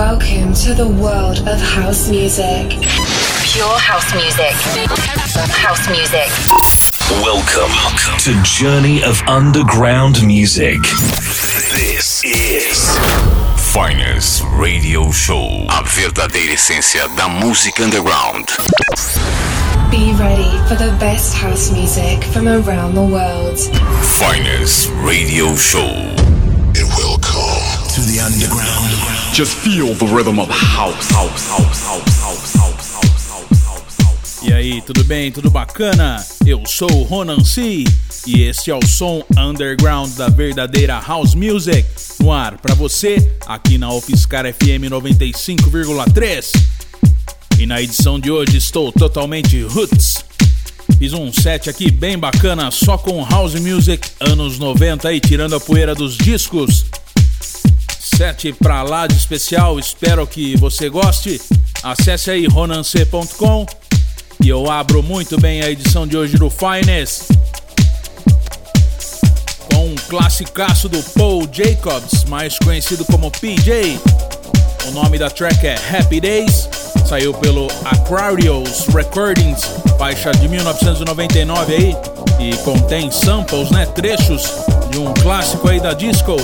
Welcome to the world of house music. Pure house music. House music. Welcome to Journey of Underground Music. This is Finest Radio Show. A verdadeira essência da música underground. Be ready for the best house music from around the world. Finest Radio Show. And welcome to the underground. Just feel the rhythm of house, house, house, house, house, house, house, house. E aí, tudo bem? Tudo bacana? Eu sou o Ronan C e este é o som underground da verdadeira house music no ar para você aqui na UFSCar FM 95,3. E na edição de hoje estou totalmente roots. Fiz um set aqui bem bacana só com house music anos 90 e tirando a poeira dos discos. Set pra lá de especial, espero que você goste. Acesse aí ronance.com e eu abro muito bem a edição de hoje do Finest. Com um classicaço do Paul Jacobs, mais conhecido como PJ. O nome da track é Happy Days, saiu pelo Aquarius Recordings, faixa de 1999 aí, e contém samples, né, trechos de um clássico aí da disco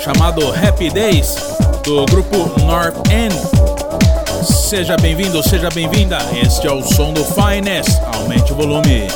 chamado Happy Days do grupo North End. Seja bem-vindo, seja bem-vinda. Este é o som do Finest. Aumente o volume.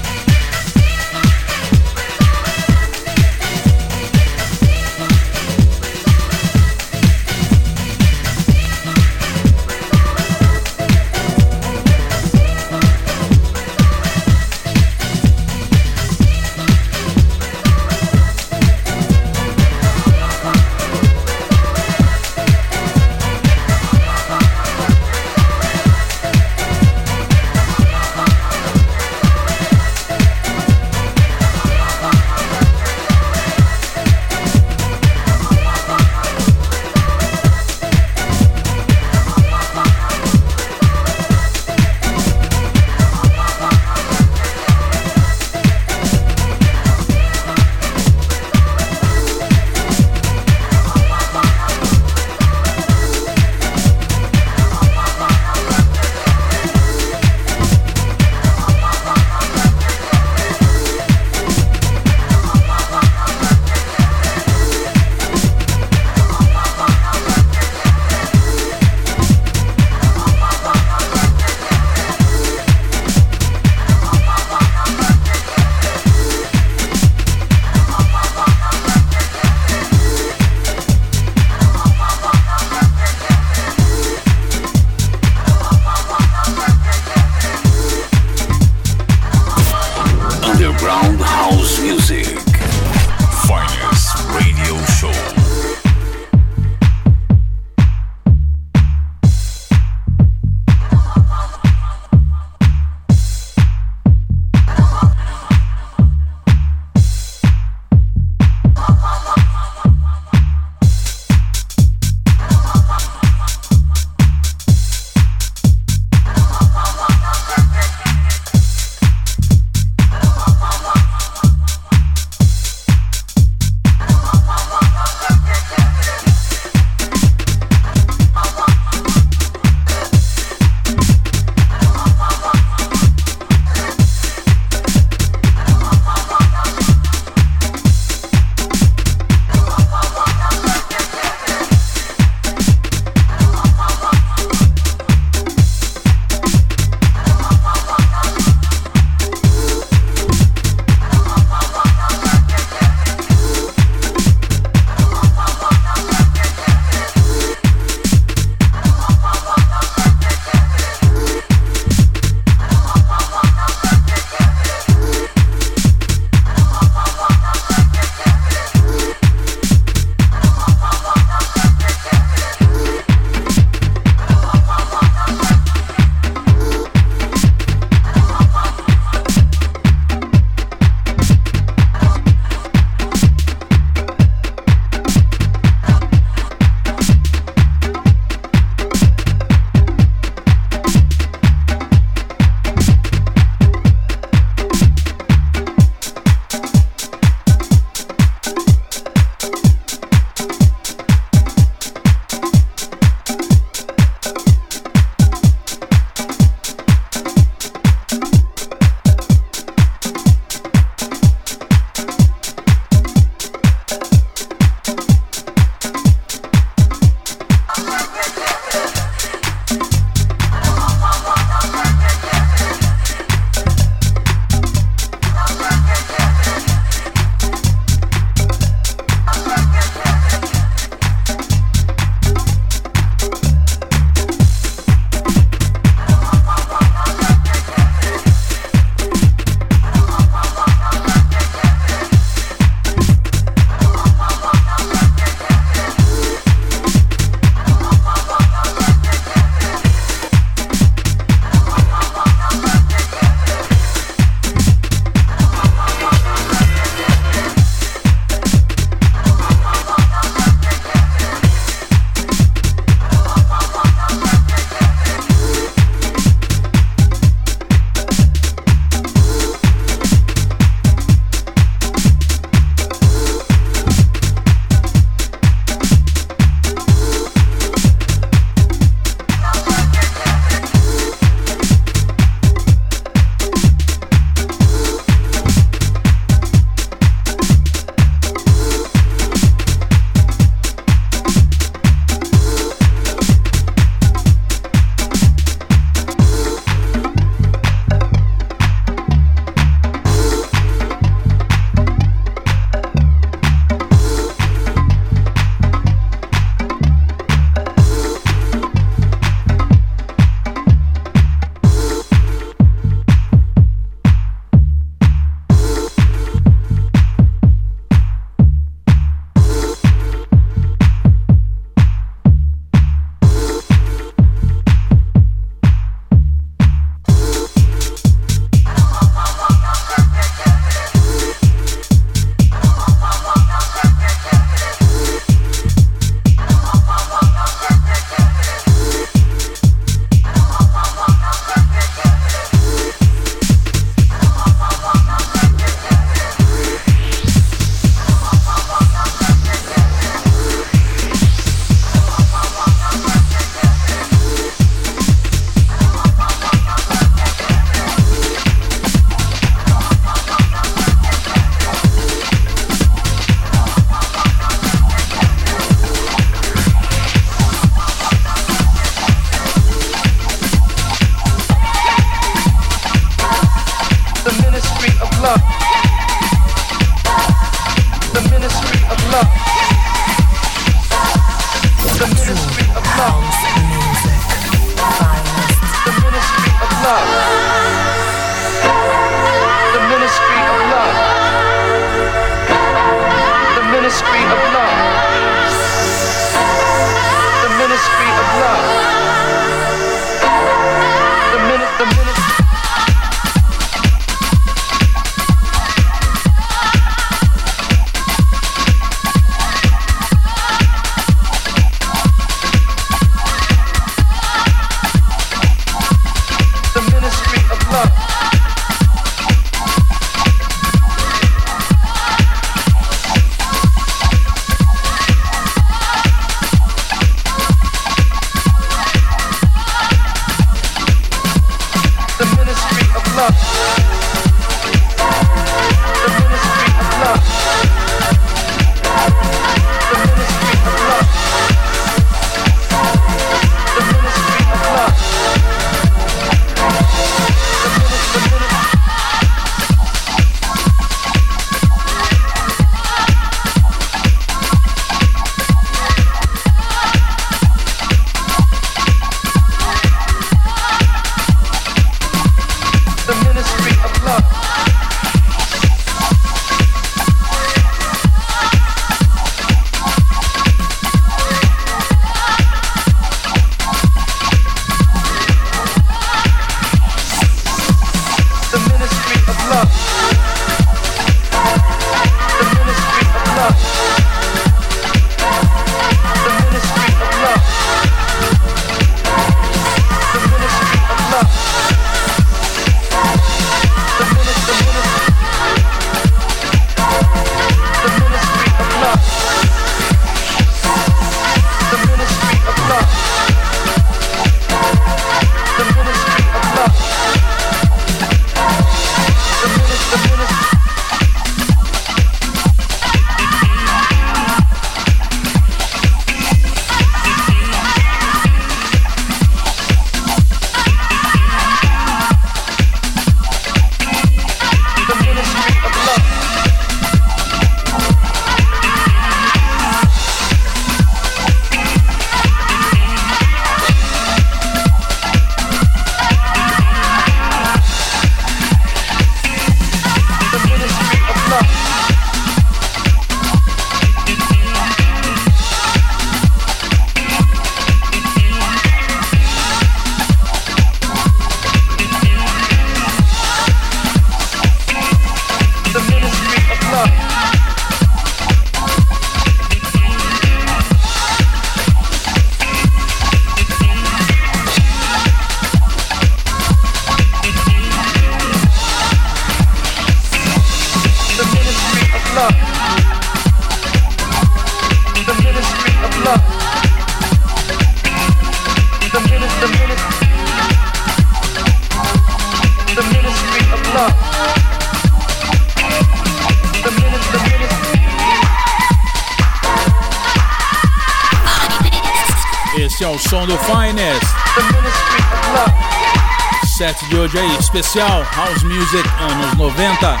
Especial House Music anos 90.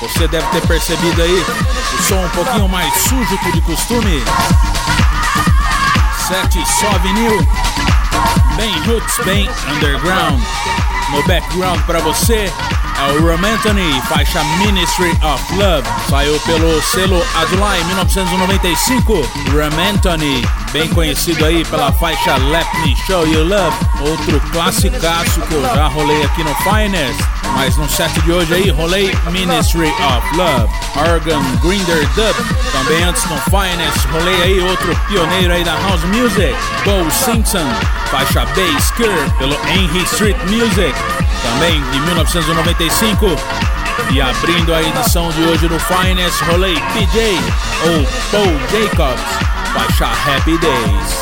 Você deve ter percebido aí o som um pouquinho mais sujo que de costume. Set só vinil, bem roots, bem underground. No background para você é o Romanthony, faixa Ministry of Love. Saiu pelo selo Adulai 1995. Romanthony, bem conhecido aí pela faixa Let Me Show You Love. Outro classicaço que eu já rolei aqui no Finest. Mas no set de hoje aí rolei Ministry of Love. Organ Grinder Dub. Também antes no Finest rolei aí outro pioneiro aí da House Music. Bo Simpson, faixa Bass Curve pelo Henry Street Music também de 1995. E abrindo a edição de hoje no Finest, rolei PJ ou Paul Jacobs, faixa Happy Days.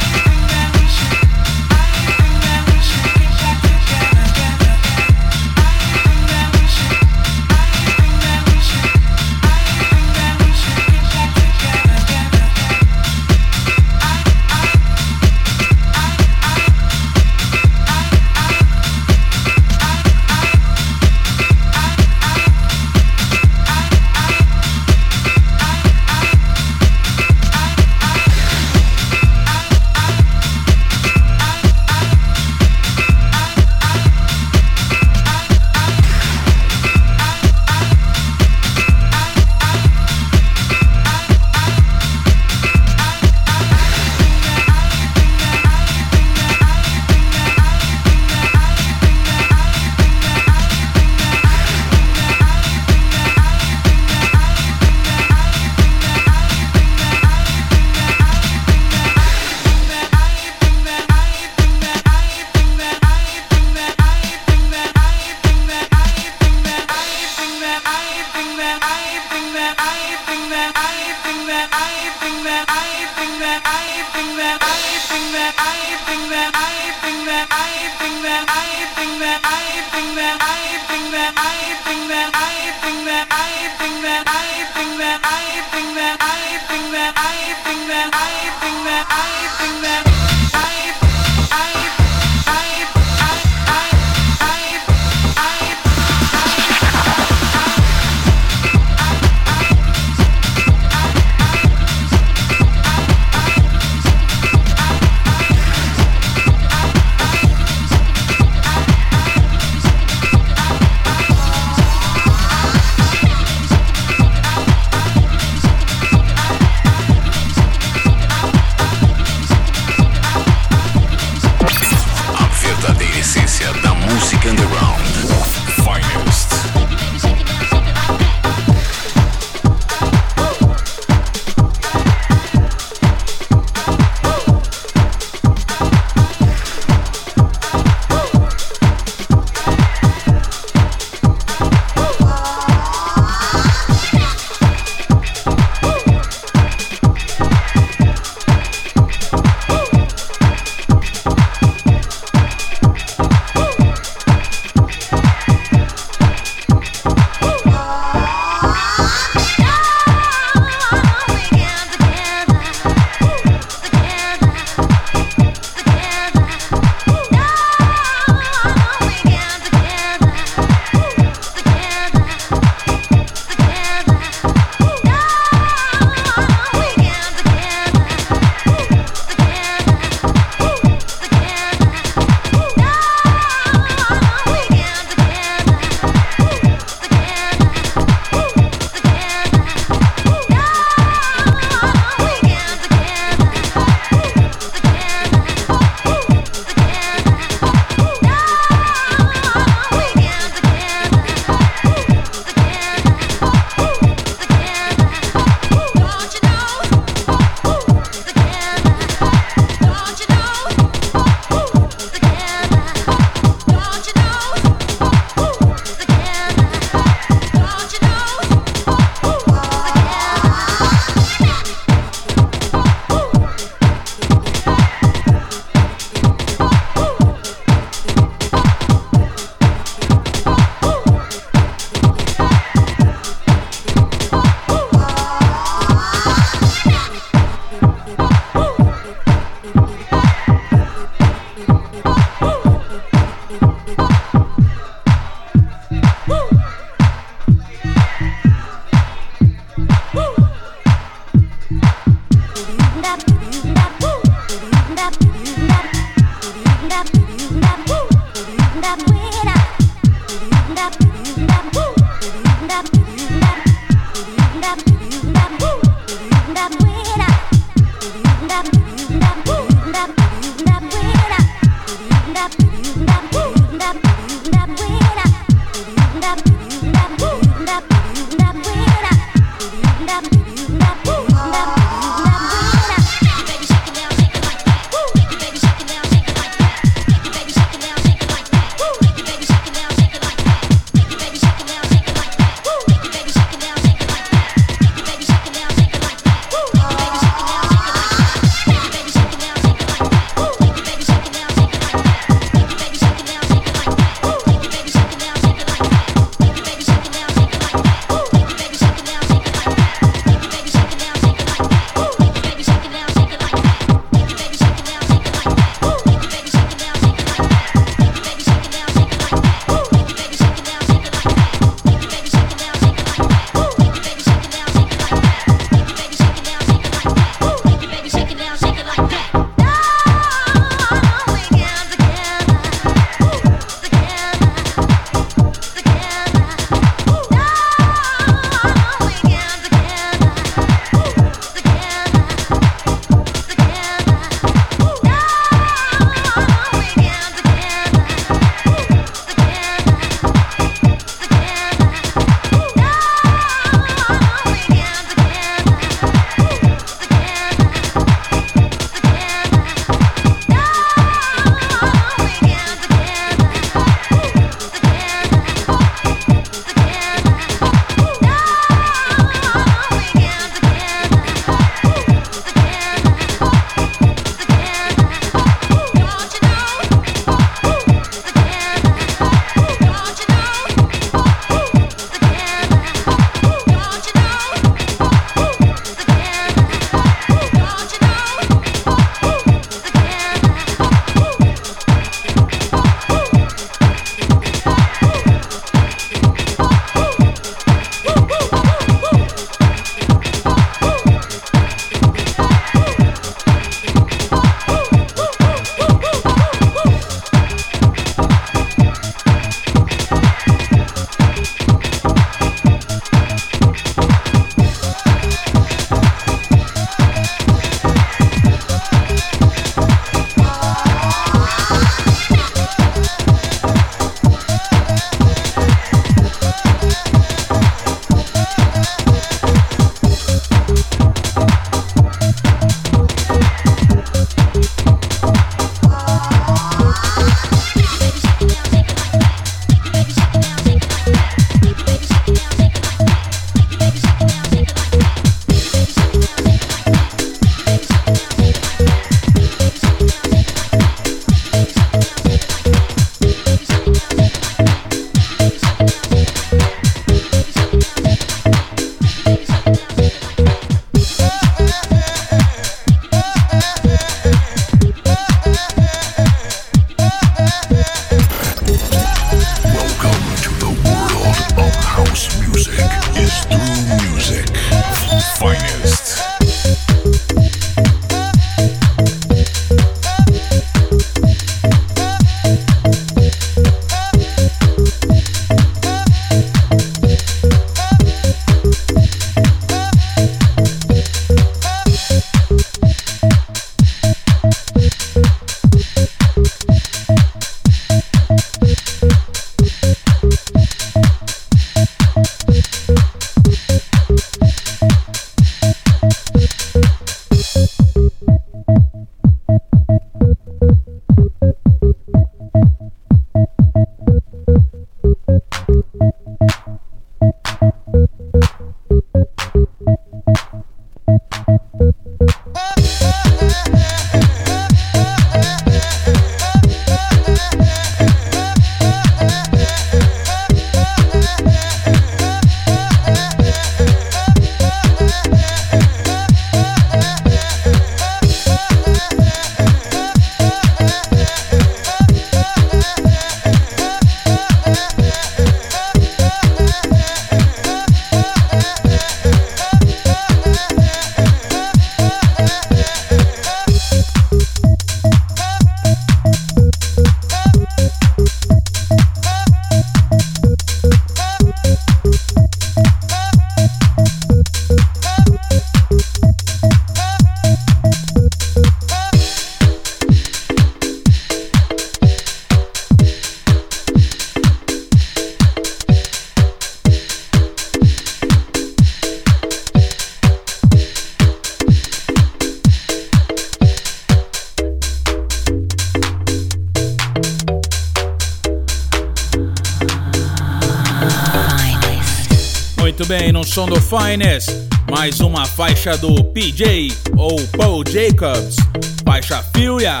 Som do Finest, mais uma faixa do PJ ou Paul Jacobs, faixa Furia,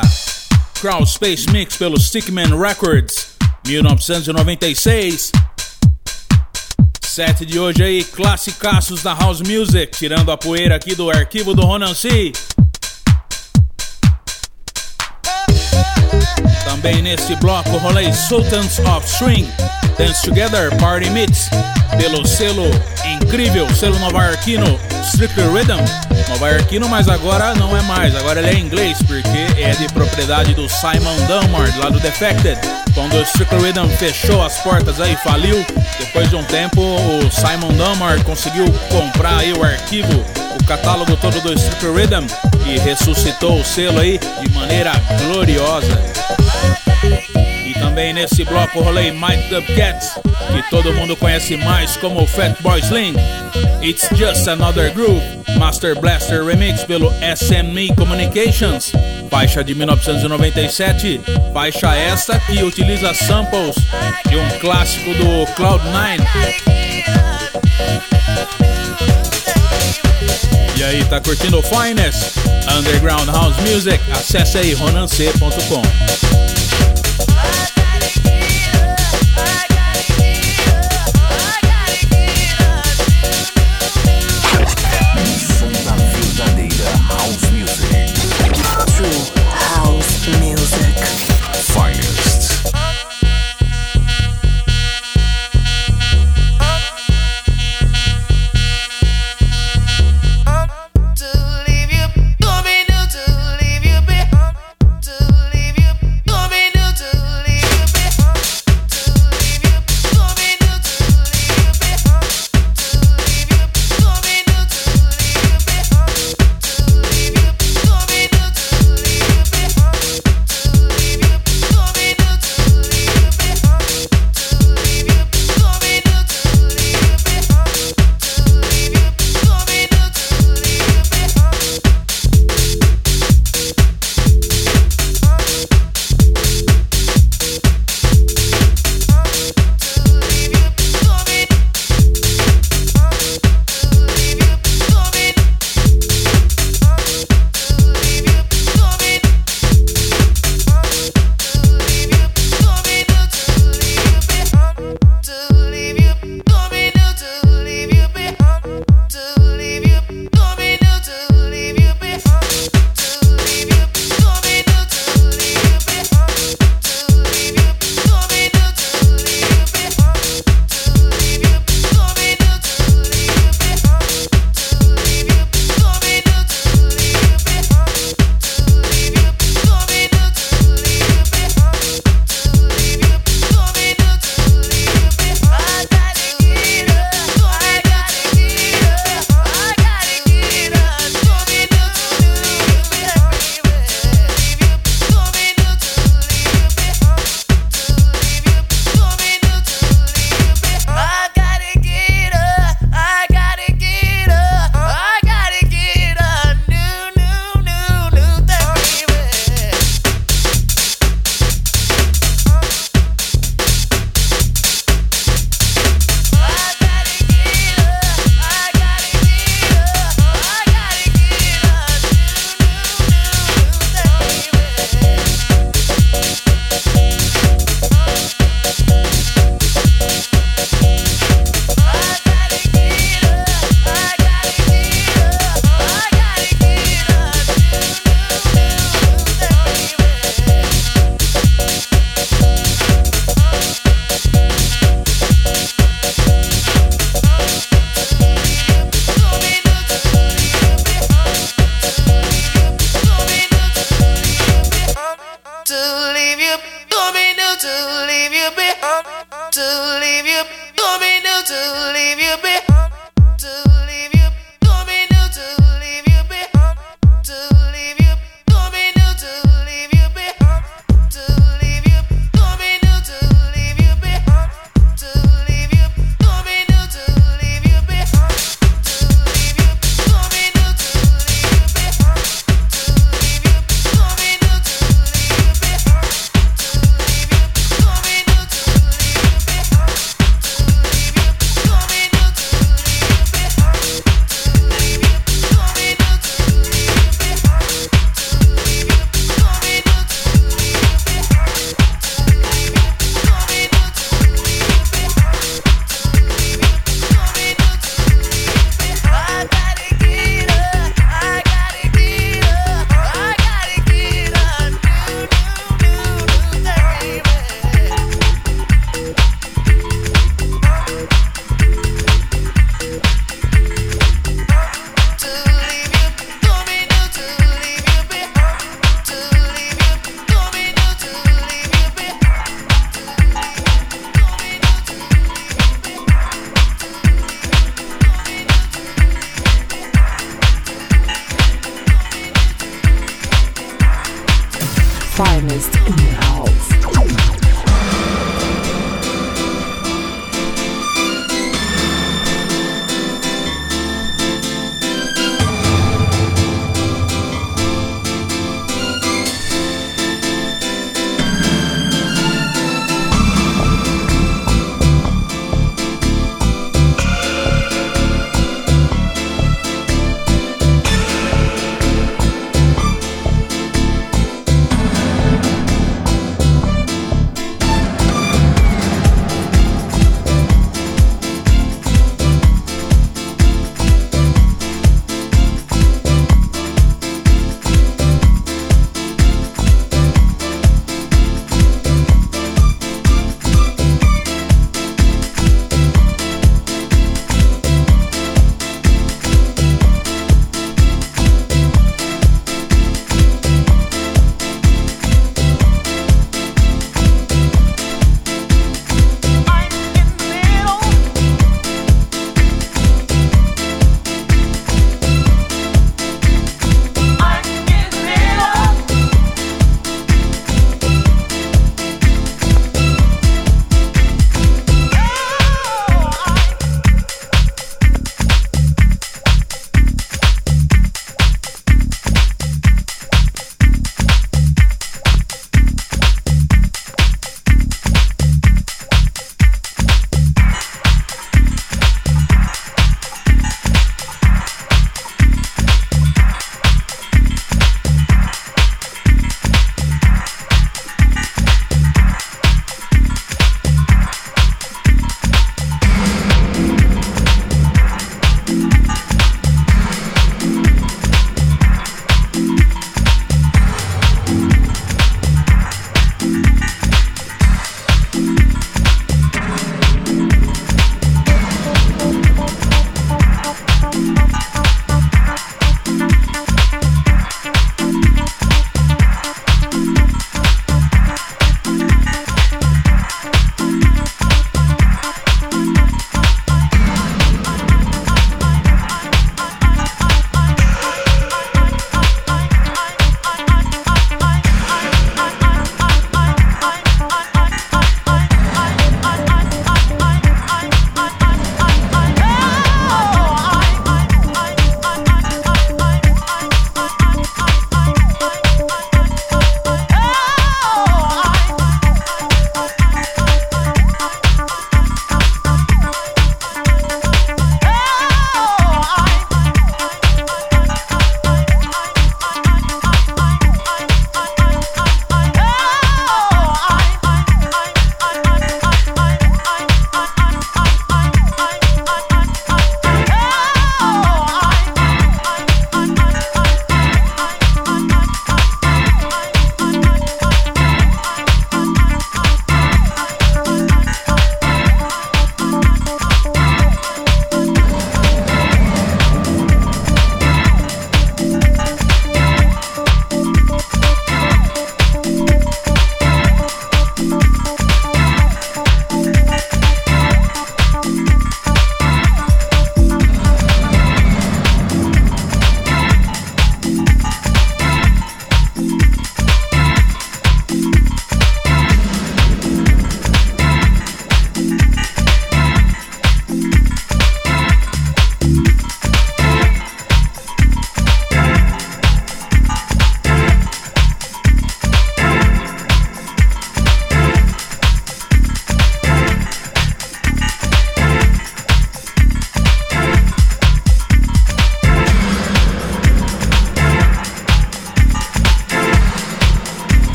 Crowd Space Mix pelo Stickman Records, 1996. Set de hoje aí, classicaços da House Music, tirando a poeira aqui do arquivo do Ronan C. Também neste bloco rolei Sultans of Swing, Dance Together Party Mix, pelo selo incrível, selo novaiorquino Strictly Rhythm. Novaiorquino, mas agora não é mais, agora ele é inglês, porque é de propriedade do Simon Dunmore, lá do Defected. Quando o Strictly Rhythm fechou as portas aí, faliu, depois de um tempo o Simon Dunmore conseguiu comprar aí o arquivo, o catálogo todo do Strictly Rhythm e ressuscitou o selo aí de maneira gloriosa. Também nesse bloco rolei Mike Up Cats, que todo mundo conhece mais como Fatboy Slim. It's Just Another Groove, Master Blaster Remix pelo SME Communications, faixa de 1997, faixa esta que utiliza samples de um clássico do Cloud9. E aí, tá curtindo o Finest? Underground House Music? Acesse aí ronance.com.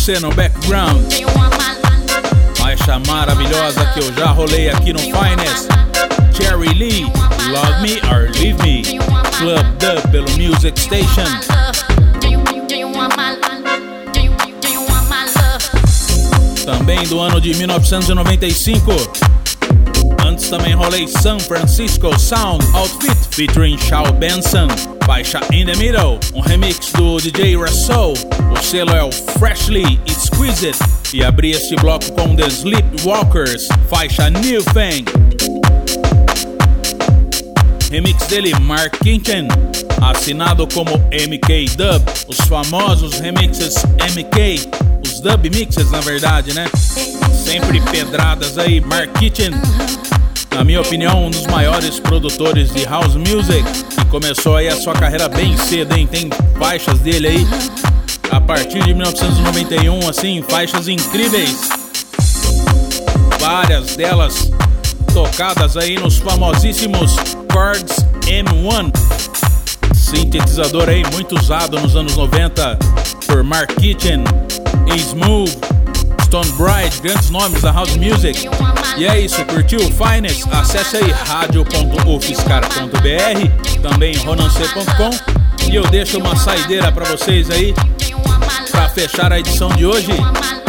você no background. Faixa maravilhosa que eu já rolei aqui no Finest. Cherry Lee, Love Me or Leave Me. Club Dub pelo Music Station. Também do ano de 1995. Antes também rolei San Francisco Sound Outfit featuring Shaw Benson. Faixa In The Middle, um remix do DJ Russell. Selo é o Freshly Exquisite. E abri este bloco com The Sleepwalkers, faixa New Thing. Remix dele, Mark Kinchen, assinado como MK Dub, os famosos remixes MK, os dub mixes na verdade, né? Sempre pedradas aí, Mark Kitchen, na minha opinião, um dos maiores produtores de house music, que começou aí a sua carreira bem cedo, hein? Tem faixas dele aí a partir de 1991, assim, faixas incríveis. Várias delas tocadas aí nos famosíssimos Chords M1. Sintetizador aí muito usado nos anos 90 por Mark Kitchen, Smooth, Stone grandes nomes da House Music. E é isso, curtiu o Finest? Acesse aí radio.ufscar.br, também ronancê.com e eu deixo uma saideira para vocês aí para fechar a edição de hoje.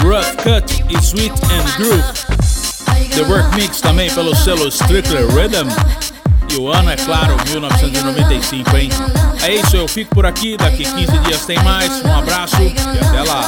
Rough Cut e Sweet and Groove. The Work Mix também pelo selo Strictly Rhythm. E o ano, é claro, 1995, hein? É isso, eu fico por aqui. Daqui 15 dias tem mais. Um abraço e até lá.